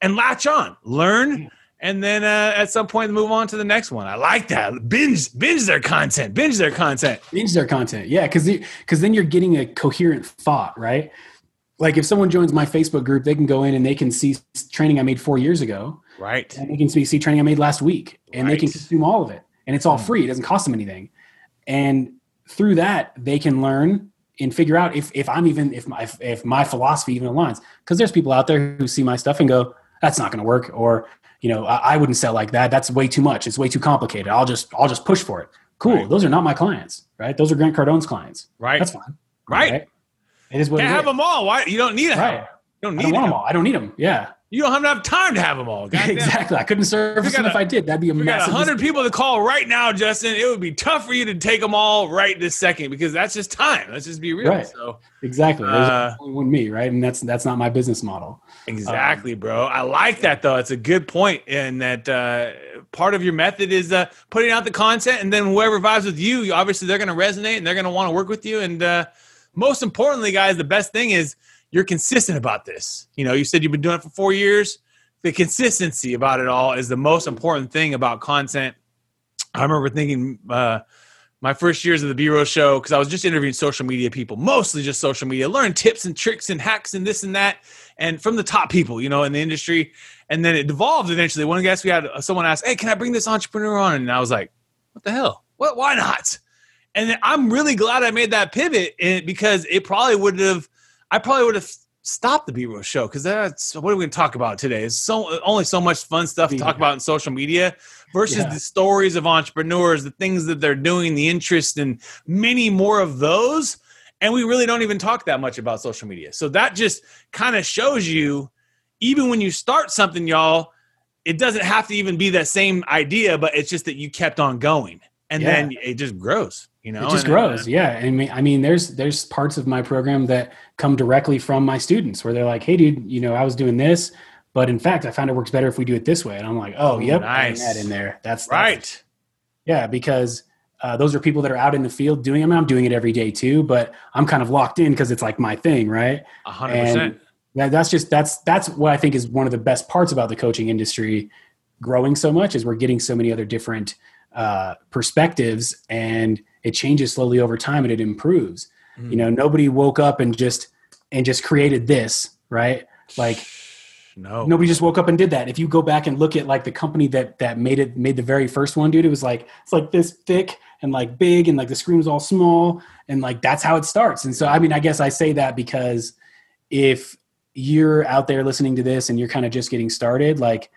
and latch on, learn, and then uh, at some point move on to the next one. I like that. Binge binge their content, binge their content, binge their content. Yeah, because because then you're getting a coherent thought, right? Like if someone joins my Facebook group, they can go in and they can see training I made four years ago, right? And they can see training I made last week, and right. they can consume all of it, and it's all hmm. free. It doesn't cost them anything, and through that they can learn and figure out if, if I'm even if my if my philosophy even aligns. Because there's people out there who see my stuff and go, "That's not going to work," or you know, I, I, wouldn't sell like that. That's way too much. It's way too complicated. I'll just I'll just push for it. Cool. Right. Those are not my clients, right? Those are Grant Cardone's clients. Right. That's fine. Right. right? It is what Can't it have is. them all. Why you don't need them? Right. You don't need I don't want them all. I don't need them. Yeah. You don't have enough time to have them all. exactly. I couldn't service them if I did. That'd be a we massive. got hundred people to call right now, Justin. It would be tough for you to take them all right this second because that's just time. Let's just be real. Right. So exactly. Uh, only one me, right? And that's that's not my business model. Exactly, um, bro. I like that though. It's a good point, and that uh, part of your method is uh, putting out the content, and then whoever vibes with you, obviously they're going to resonate and they're going to want to work with you. And uh, most importantly, guys, the best thing is you're consistent about this. You know, you said you've been doing it for four years. The consistency about it all is the most important thing about content. I remember thinking uh, my first years of the Be Real Show because I was just interviewing social media people, mostly just social media, learn tips and tricks and hacks and this and that, and from the top people, you know, in the industry. And then it devolved eventually. One guest we had, uh, someone asked, "Hey, can I bring this entrepreneur on?" And I was like, "What the hell? What? Why not?" And I'm really glad I made that pivot because it probably would have I probably would have stopped the Be Real show because that's what are we going to talk about today? It's so only so much fun stuff to talk about in social media versus yeah. the stories of entrepreneurs, the things that they're doing, the interest, and many more of those. And we really don't even talk that much about social media. So that just kind of shows you, even when you start something, y'all, it doesn't have to even be that same idea, but it's just that you kept on going, and yeah. then it just grows you know it just and, grows uh, yeah and i mean there's there's parts of my program that come directly from my students where they're like hey dude you know i was doing this but in fact i found it works better if we do it this way and i'm like oh yep nice. that in there that's, that's right yeah because uh, those are people that are out in the field doing it. I mean, I'm doing it every day too, but I'm kind of locked in because it's like my thing, right? hundred percent. That, that's just that's that's what I think is one of the best parts about the coaching industry growing so much is we're getting so many other different uh, perspectives and it changes slowly over time and it improves. Mm. you know nobody woke up and just and just created this right? Like no. nobody just woke up and did that. If you go back and look at like the company that that made it made the very first one dude it was like it's like this thick and like big and like the screen was all small and like that's how it starts. And so i mean i guess i say that because if you're out there listening to this and you're kind of just getting started like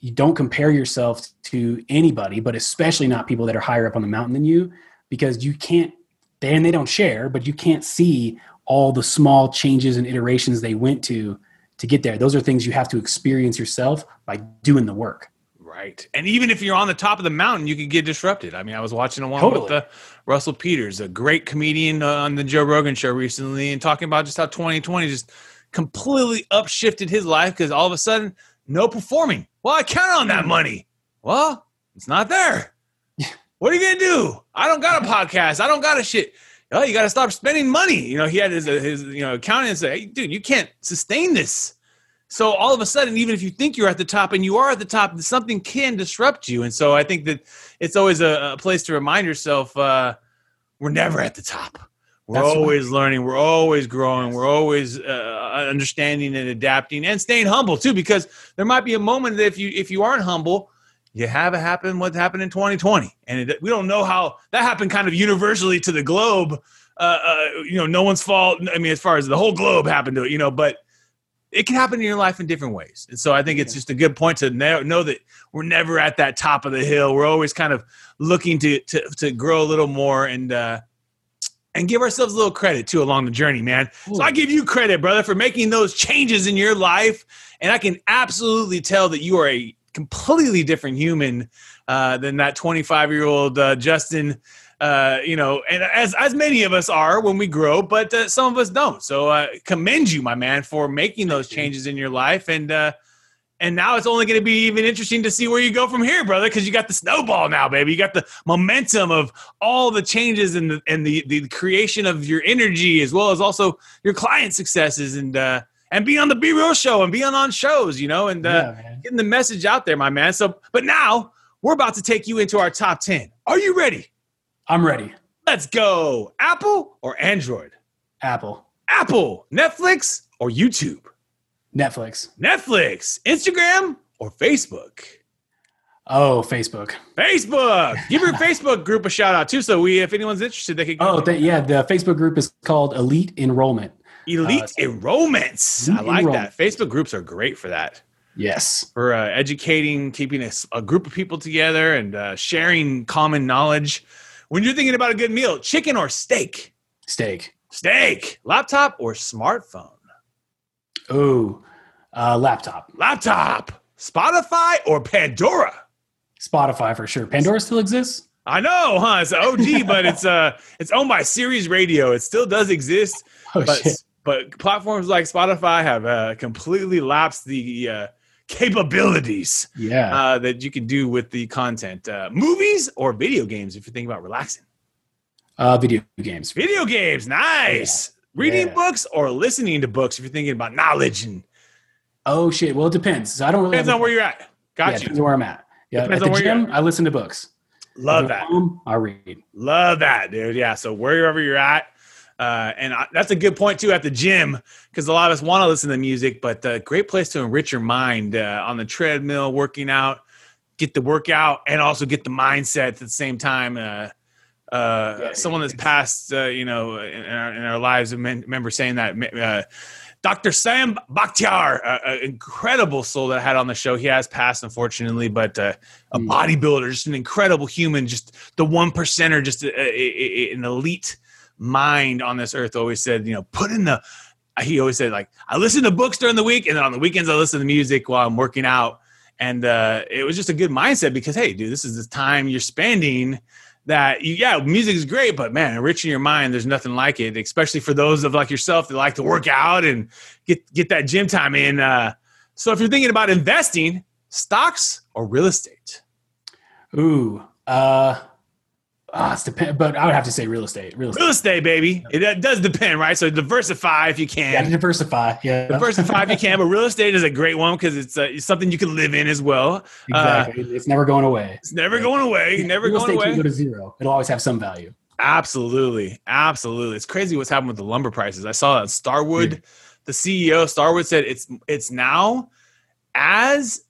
you don't compare yourself to anybody but especially not people that are higher up on the mountain than you because you can't and they don't share but you can't see all the small changes and iterations they went to to get there. Those are things you have to experience yourself by doing the work. Right. And even if you're on the top of the mountain you could get disrupted. I mean i was watching a one totally. with the russell peters a great comedian uh, on the joe rogan show recently and talking about just how 2020 just completely upshifted his life because all of a sudden no performing. Well i count on that money. Well it's not there what are you gonna do? I don't got a podcast. I don't got a shit. Oh, you got to stop spending money. You know, he had his his you know accountant say, "Hey, dude, you can't sustain this." So all of a sudden, even if you think you're at the top and you are at the top, something can disrupt you. And so I think that it's always a, a place to remind yourself: uh, we're never at the top. We're That's always right. learning. We're always growing. We're always uh, understanding and adapting and staying humble too, because there might be a moment that if you if you aren't humble you have it happen what happened in 2020 and it, we don't know how that happened kind of universally to the globe uh, uh, you know no one's fault i mean as far as the whole globe happened to it you know but it can happen in your life in different ways and so i think it's just a good point to know, know that we're never at that top of the hill we're always kind of looking to to, to grow a little more and uh, and give ourselves a little credit too along the journey, man. Ooh. So I give you credit, brother, for making those changes in your life. And I can absolutely tell that you are a completely different human uh, than that 25 year old uh, Justin. Uh, you know, and as as many of us are when we grow, but uh, some of us don't. So uh, commend you, my man, for making those changes in your life and uh, And now it's only going to be even interesting to see where you go from here, brother, because you got the snowball now, baby. You got the momentum of all the changes and the and the, the creation of your energy, as well as also your client successes and uh, and be on the Be Real show and being on on shows, you know, and uh, Yeah, getting the message out there, my man. So, but now we're about to take you into our top ten. Are you ready? I'm ready. Let's go. Apple or Android? Apple, Apple, Netflix, or YouTube? Netflix. Netflix, Instagram, or Facebook? Oh, Facebook. Facebook. Give your Facebook group a shout out too. So we, if anyone's interested, they can. Oh, th- yeah. The Facebook group is called Elite Enrollment. Elite uh, so- enrollments. I like that. Facebook groups are great for that. Yes. For uh, educating, keeping a group of people together, and uh, sharing common knowledge. When you're thinking about a good meal, chicken or steak? Steak. Steak. Laptop or smartphone? Oh, uh, laptop. Laptop. Spotify or Pandora? Spotify for sure. Pandora still exists? I know, huh? It's an OG, but it's uh it's owned by Sirius Radio. It still does exist, Oh, but shit. But platforms like Spotify have uh, completely lapsed the uh, capabilities Yeah. uh, that you can do with the content. Uh, movies or video games, if you're thinking about relaxing. Uh, video games. Video games, nice. Reading Yeah. books or listening to books if you're thinking about knowledge and Oh, shit. Well, it depends. So I don't really depends on where you're at. yeah, Got it you. depends on where I'm at. Yeah. Depends at on the gym, I listen to books. Love that. home, I read. Love that, dude. Yeah. So wherever you're at, uh, and I, that's a good point too at the gym because a lot of us want to listen to music, but a great place to enrich your mind uh, on the treadmill, working out, get the workout, and also get the mindset at the same time. Uh, uh, Yeah, someone that's passed, uh, you know, in our, in our lives, I remember saying that. Uh, Dr. Sam Bakhtiar, an incredible soul that I had on the show. He has passed, unfortunately, but uh, a Mm. bodybuilder, just an incredible human, just the one percenter, just a, a- a- an elite mind on this earth. Always said, you know, put in the. He always said, like, I listen to books during the week, and then on the weekends I listen to music while I'm working out. And uh, it was just a good mindset because, hey, dude, this is the time you're spending. That you, yeah, music is great, but man, enriching your mind, there's nothing like it. Especially for those of like yourself that like to work out and get get that gym time in. Uh, so if you're thinking about investing, stocks or real estate, Ooh. Uh, ah, it's depend, but I would have to say real estate. Real estate. real estate, baby, it, uh, does depend, right? So diversify if you You got to can. diversify. Yeah. Diversify if you can, but real estate is a great one because it's, uh, it's something you can live in as well. Exactly. it's never going away. It's never going away, never real going estate can away. go to zero. It'll always have some value. Absolutely, absolutely. It's crazy what's happened with the lumber prices. I saw that Starwood, the CEO of Starwood said it's it's now as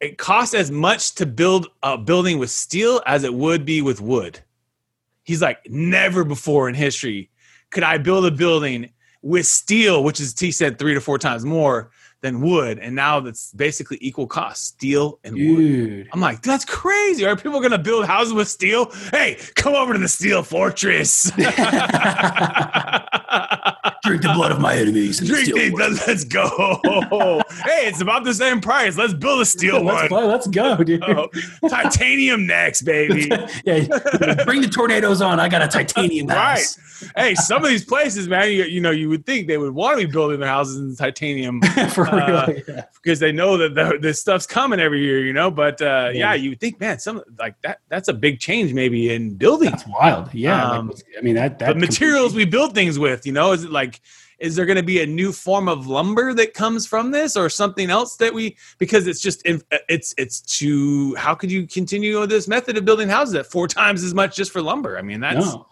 it costs as much to build a building with steel as it would be with wood. He's like, never before in history could I build a building with steel, which is he said three to four times more than wood, and now that's basically equal cost, steel and wood. I'm like, that's crazy. Are people going to build houses with steel? Hey, come over to the Steel Fortress. Drink the blood of my enemies. Drink these. one. Let's go. hey, it's about the same price. Let's build a steel Let's one. play. Let's go, dude. Oh, titanium next, baby. yeah, bring the tornadoes on. I got a titanium Right. house. Hey, some of these places, man, you, you know, you would think they would want to be building their houses in titanium For real. Uh, yeah. because they know that the, this stuff's coming every year, you know. But uh, yeah. Yeah. you would think, man, some like that. That's a big change, maybe in building. That's wild. Yeah. like, Um, I mean, that, that the materials we build things with you know is it like is there going to be a new form of lumber that comes from this or something else that we because it's just it's it's to how could you continue this method of building houses at four times as much just for lumber i mean that's no.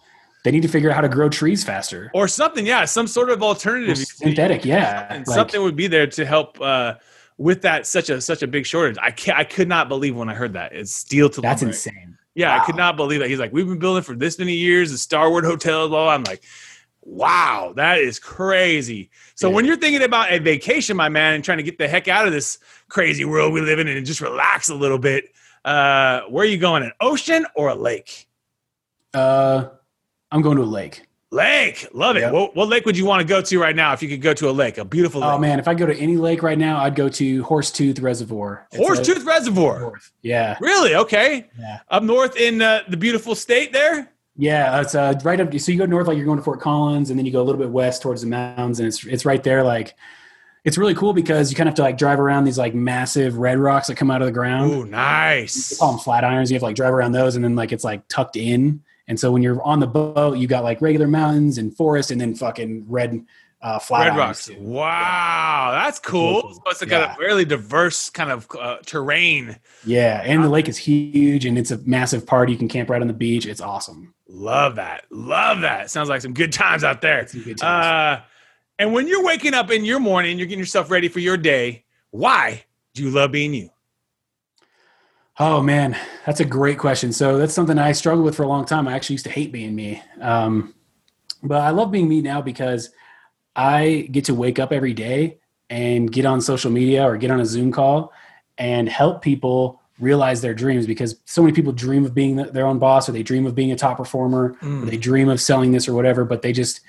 They need to figure out how to grow trees faster. or something yeah some sort of Or alternative synthetic, yeah. and Like, something would be there to help uh with that such a such a big shortage i can't i could not believe when i heard that it's steel to that's lumber. insane. Yeah, I could not believe that. He's like, we've been building for this many years, the Starwood Hotel, blah. blah. I'm like, wow, that is crazy. So Yeah. when you're thinking about a vacation, my man, and trying to get the heck out of this crazy world we live in and just relax a little bit, uh, where are you going? An ocean or a lake? Uh, I'm going to a lake. Lake, love it. Yep. What, what lake would you want to go to right now if you could go to a lake, a beautiful lake? Oh man, if I go to any lake right now, I'd go to Horsetooth Reservoir. It's a- Horsetooth Reservoir. North. Yeah, Really? Okay. yeah, Up north in uh, the beautiful state there. yeah. It's uh, right up. So you go north, like you're going to Fort Collins, and then you go a little bit west towards the mountains, and it's it's right there. Like it's really cool because you kind of have to like drive around these like massive red rocks that come out of the ground. Ooh, They nice. call them flat irons. You have to like drive around those, and then like it's like tucked in. And so when you're on the boat, you got like regular mountains and forest, and then fucking red uh, flat Red Rocks. too. Wow, that's cool. So it's a kind Yeah. of really diverse kind of uh, terrain. Yeah, and the lake is huge, and it's a massive party. You can camp right on the beach. It's awesome. Love that. Love that. Sounds like some good times out there. It's a good time. Uh, and when you're waking up in your morning, you're getting yourself ready for your day. Why do you love being you? Oh man, that's a great question. So that's something I struggled with for a long time. I actually used to hate being me, um, but I love being me now because I get to wake up every day and get on social media or get on a Zoom call and help people realize their dreams because so many people dream of being their own boss or they dream of being a top performer or they dream of selling this or whatever, but they just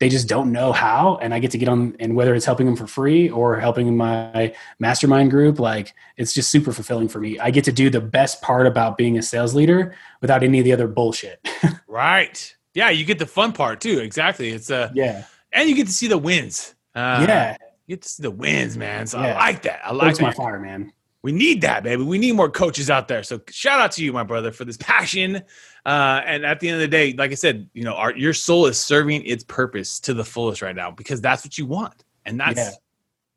they just don't know how and i get to get on and whether it's helping them for free or helping my mastermind group like it's just super fulfilling for me i get to do the best part about being a sales leader without any of the other bullshit Right. Yeah, you get the fun part too. Exactly. It's uh yeah and you get to see the wins. Uh, yeah You get to see the wins, man. So I like that. I like that's my fire man We need that, baby. We need more coaches out there. So shout out to you, my brother, for this passion. Uh, and at the end of the day, like I said, you know, our, your soul is serving its purpose to the fullest right now because that's what you want, and that's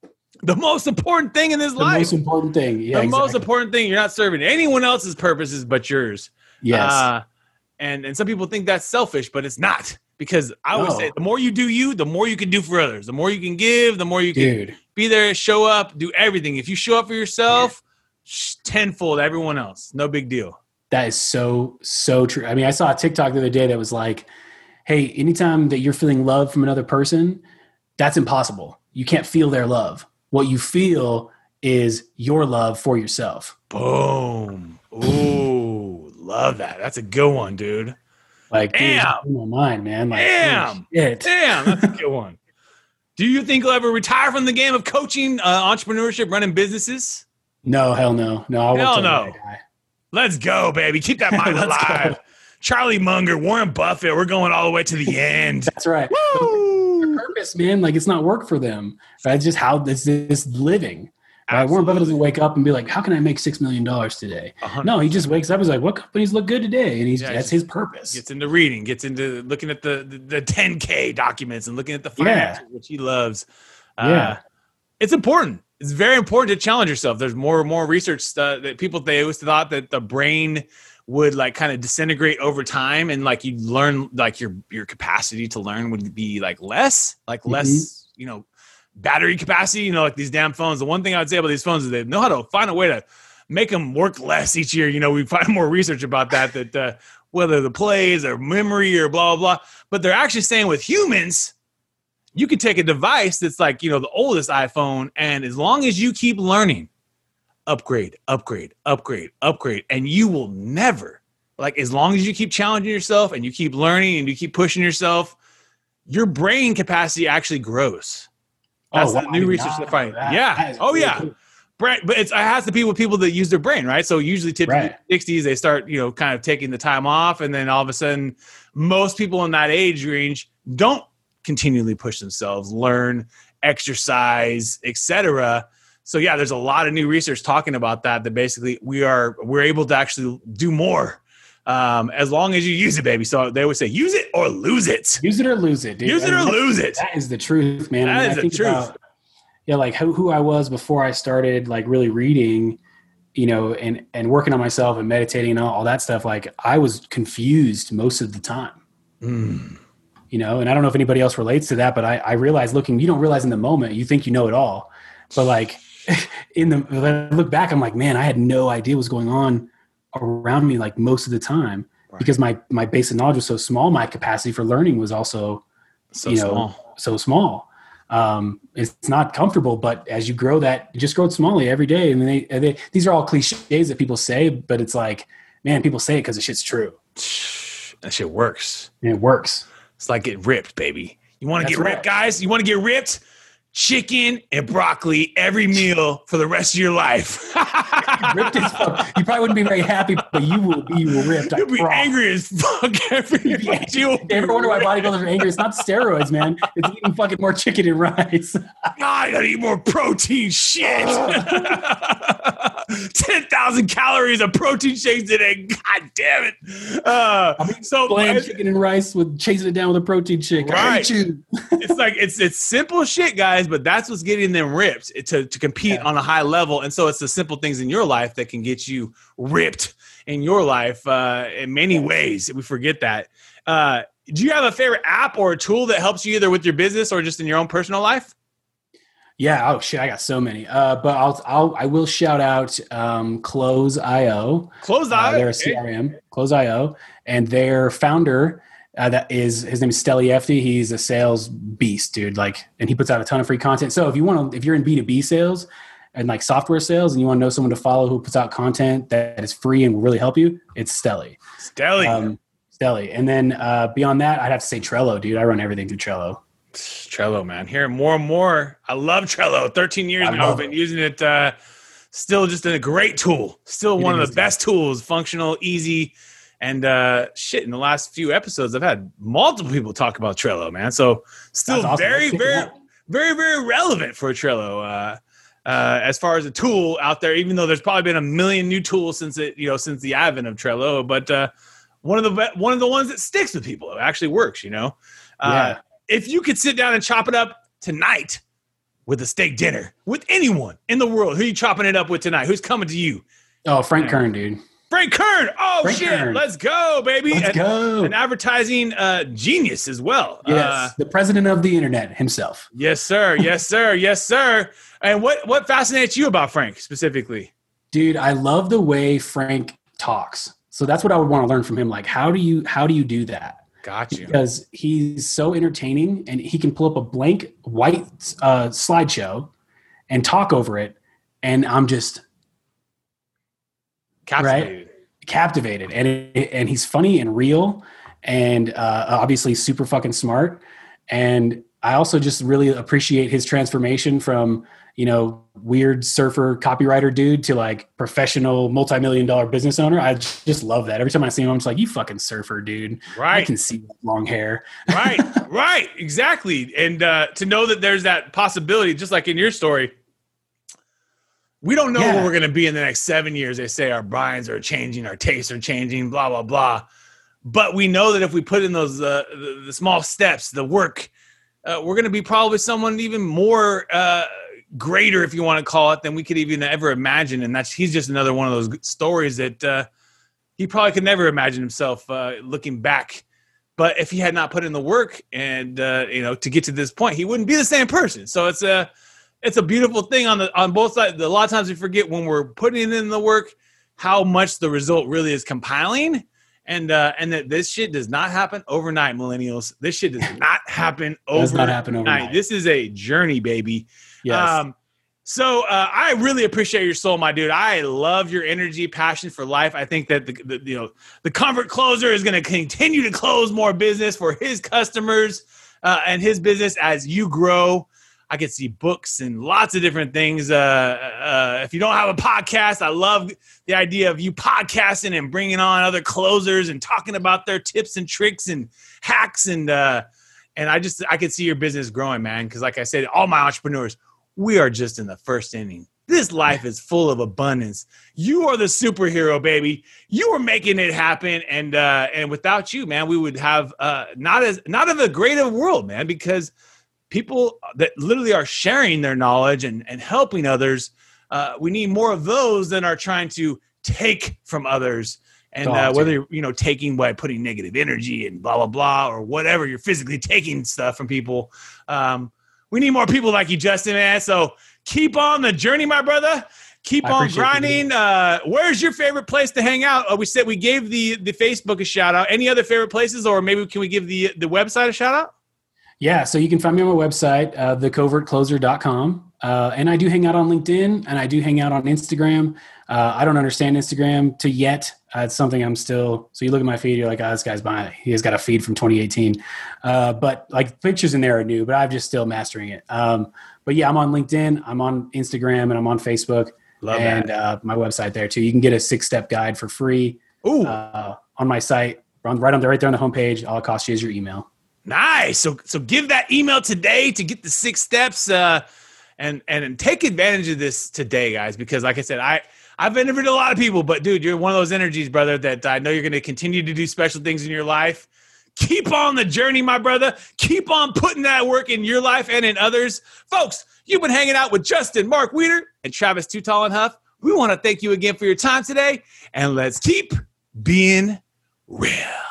Yeah. the most important thing in this life. the life. most important thing yeah the most important thing. You're not serving anyone else's purposes but yours. yes Uh, and and some people think that's selfish, but it's not because I always say the more you do you, the more you can do for others. The more you can give, the more you can dude be there, show up, do everything. If you show up for yourself, sh tenfold everyone else. No big deal. That is so, so true. I mean, I saw a TikTok the other day that was like, hey, anytime that you're feeling love from another person, that's impossible. You can't feel their love. What you feel is your love for yourself. Boom. Ooh, love that. That's a good one, dude. Like, dude, Damn. in my mind, man. Like, Damn. Damn, that's a good one. Do you think you'll ever retire from the game of coaching, uh, entrepreneurship, running businesses? No, hell no. No, I'll Hell no. Let's go, baby. Keep that mind alive. go. Charlie Munger, Warren Buffett. We're going all the way to the end. That's right. Woo! Purpose, man. Like, it's not work for them. That's just how this is living. Right? Warren Buffett doesn't wake up and be like, "How can I make six million dollars today?" A hundred No, he just wakes up. And he's like, "What companies look good today?" And he's Yeah, that's his purpose. gets into reading, gets into looking at the the, the 10K documents and looking at the Yeah. which he loves. Uh, Yeah. it's important. It's very important to challenge yourself. There's more and more research that people they always thought that the brain would like kind of disintegrate over time and like you learn like your your capacity to learn would be like less like less Mm-hmm. you know battery capacity you know like these damn phones. The one thing i would say about these phones is they know how to find a way to make them work less each year. You know we find more research about that that uh, whether the plays or memory or blah blah blah. But they're actually saying with humans you can take a device that's like you know the oldest iphone and as long as you keep learning upgrade upgrade upgrade upgrade and you will never like as long as you keep challenging yourself and you keep learning and you keep pushing yourself your brain capacity actually grows that's Oh, the wow, I new research not they're that. yeah That is oh really yeah cool. brain but it's, it has to be with people that use their brain right so usually typically Right. 60s they start you know kind of taking the time off and then all of a sudden most people in that age range don't continually push themselves learn exercise etc so yeah there's a lot of new research talking about that that basically we are we're able to actually do more um, as long as you use it baby so they would say use it or lose it Use it or lose it, dude. use it I or lose it That is the truth, man. That I mean, is I the truth. about, yeah, like who, who I was before I started like really reading, you know, and and working on myself and meditating and all, all that stuff. Like I was confused most of the time, Mm. you know. And I don't know if anybody else relates to that, but I, I realized looking, you don't realize in the moment, you think you know it all, but like in the look back, I'm like, man, I had no idea what was going on around me like most of the time Right. because my my base of knowledge was so small. My capacity for learning was also so you know, small so small. Um, it's not comfortable, but as you grow that, you just grow it smallly every day. And they, they, these are all cliches that people say, but it's like, man, people say it because the shit's true that shit works and it works. It's like get ripped, baby. You want to get right. ripped, guys? You want to get ripped? Chicken and broccoli every meal for the rest of your life. ripped as fuck. You probably wouldn't be very happy, but you will be ripped. I You'll be promise. angry as fuck every You'd be meal. angry. You'll ever wonder why bodybuilders are angry? It's not steroids, man. It's eating fucking more chicken and rice. God, I gotta eat more protein shit. 10,000 calories of protein shakes today. God damn it. Uh, so Bland chicken and rice with chasing it down with a protein shake. I Right. you. it's like it's it's simple shit, guys, but that's what's getting them ripped to, to compete Yeah. on a high level. And so it's the simple things in your life that can get you ripped in your life uh, in many ways. We forget that. Uh, do you have a favorite app or a tool that helps you either with your business or just in your own personal life? Yeah. Oh shit, I got so many. Uh, but I'll, I'll I will shout out um, Close.io. Close Uh, they're a CRM, Close.io, and their founder uh, that is his name is Steli Efti. He's a sales beast, dude. Like, and he puts out a ton of free content. So if you want to, if you're in B two B sales and like software sales, and you want to know someone to follow who puts out content that is free and will really help you, it's Steli. Stelly. Um, Steli, and then uh, beyond that, I'd have to say Trello, dude. I run everything through Trello. Trello, man. Here more and more. I love Trello. 13 years I now. I've been using it. Uh, still just a great tool. Still It one of the best tools. Functional, easy. And uh, shit, in the last few episodes, I've had multiple people talk about Trello, man. So still awesome. very, Let's check it very, very, very relevant for Trello. Uh, uh, as far as a tool out there, even though there's probably been a million new tools since it, you know, since the advent of Trello, but uh, one of the one of the ones that sticks with people, it actually works. You know, uh, Yeah. if you could sit down and chop it up tonight with a steak dinner with anyone in the world, who you chopping it up with tonight? Who's coming to you? Oh, Frank Kern, dude. Frank Kern. Oh Frank shit, Kern. let's go, baby! Let's An- go. An advertising uh, genius as well. yes, Uh, the president of the internet himself. yes, sir. Yes, sir. Yes, sir. And what what fascinates you about Frank specifically? dude i love the way frank talks so that's what i would want to learn from him like how do you how do you do that Got you. because he's so entertaining and he can pull up a blank white uh, slideshow and talk over it and i'm just Captivated. captivated and it, and he's funny and real and uh, obviously super fucking smart and i also just really appreciate his transformation from you know weird surfer copywriter dude to like professional multi-million dollar business owner i just love that every time i see him i'm just like you fucking surfer dude right i can see long hair right. Right. Exactly. And uh, to know that there's that possibility, just like in your story, we don't know Yeah. where we're going to be in the next seven years. They say our minds are changing, our tastes are changing, blah blah blah. But we know that if we put in those uh, the, the small steps, the work, uh, we're going to be probably someone even more uh, greater, if you want to call it, than we could even ever imagine. And that's he's just another one of those stories that uh, he probably could never imagine himself uh, looking back. But if he had not put in the work and uh, you know to get to this point, he wouldn't be the same person. So it's a it's a beautiful thing on the on both sides. A lot of times we forget when we're putting in the work how much the result really is compiling, and uh, and that this shit does not happen overnight, millennials. This shit does not happen overnight. Does not happen overnight. This is a journey, baby. yes Um, so uh, I really appreciate your soul, my dude. I love your energy, passion for life. I think that the, the you know the covert closer is going to continue to close more business for his customers uh, and his business as you grow. I could see books and lots of different things. Uh, uh, if you don't have a podcast, I love the idea of you podcasting and bringing on other closers and talking about their tips and tricks and hacks and uh, and I just I could see your business growing, man. Because like I said, all my entrepreneurs, we are just in the first inning. This life is full of abundance. You are the superhero, baby. You are making it happen, and uh, and without you, man, we would have uh, not as not of a great of world, man. Because people that literally are sharing their knowledge and and helping others, uh, we need more of those than are trying to take from others. And uh, whether you're you know taking by putting negative energy and blah blah blah or whatever, you're physically taking stuff from people. Um, we need more people like you, Justin, man. So keep on the journey, my brother. Keep I on grinding. Uh, where's your favorite place to hang out? Uh, we said we gave the the Facebook a shout out. Any other favorite places, or maybe can we give the the website a shout out? Yeah, so you can find me on my website, uh, thecovertcloser.com. Uh, and I do hang out on LinkedIn and I do hang out on Instagram. Uh, I don't understand Instagram to yet. Uh, it's something I'm still. So you look at my feed, you're like, oh, this guy's buying. He has got a feed from 2018, uh, but like pictures in there are new. But I'm just still mastering it. Um, but yeah, I'm on LinkedIn, I'm on Instagram, and I'm on Facebook. Love and that. uh, my website there too. You can get a six step guide for free Ooh, uh, on my site. On, right on there, right there on the homepage. All it costs you is your email. Nice. So so give that email today to get the six steps. Uh, and and take advantage of this today, guys. Because like I said, I I've interviewed a lot of people, but dude, you're one of those energies, brother. That I know you're going to continue to do special things in your life. Keep on the journey, my brother. Keep on putting that work in your life and in others. Folks, you've been hanging out with Justin, Mark Weeder, and Travis Too Tall and Huff. We want to thank you again for your time today, and let's keep being real.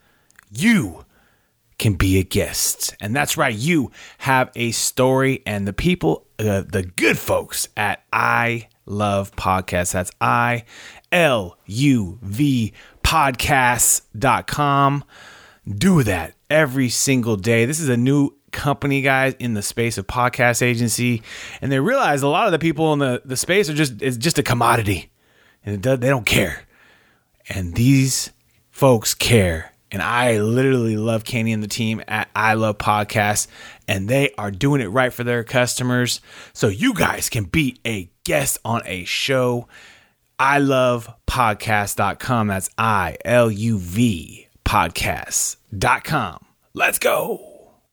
You can be a guest. And that's right, you have a story, and the people, uh, the good folks at I Love Podcasts, that's I L U V podcasts.com, do that every single day. This is a new company guys in the space of podcast agency and they realize a lot of the people in the, the space are just it's just a commodity and does, they don't care and these folks care and I literally love Kenny and the team at I Love Podcasts, and they are doing it right for their customers. So you guys can be a guest on a show. I love podcast.com. That's I L U V podcast.com. Let's go.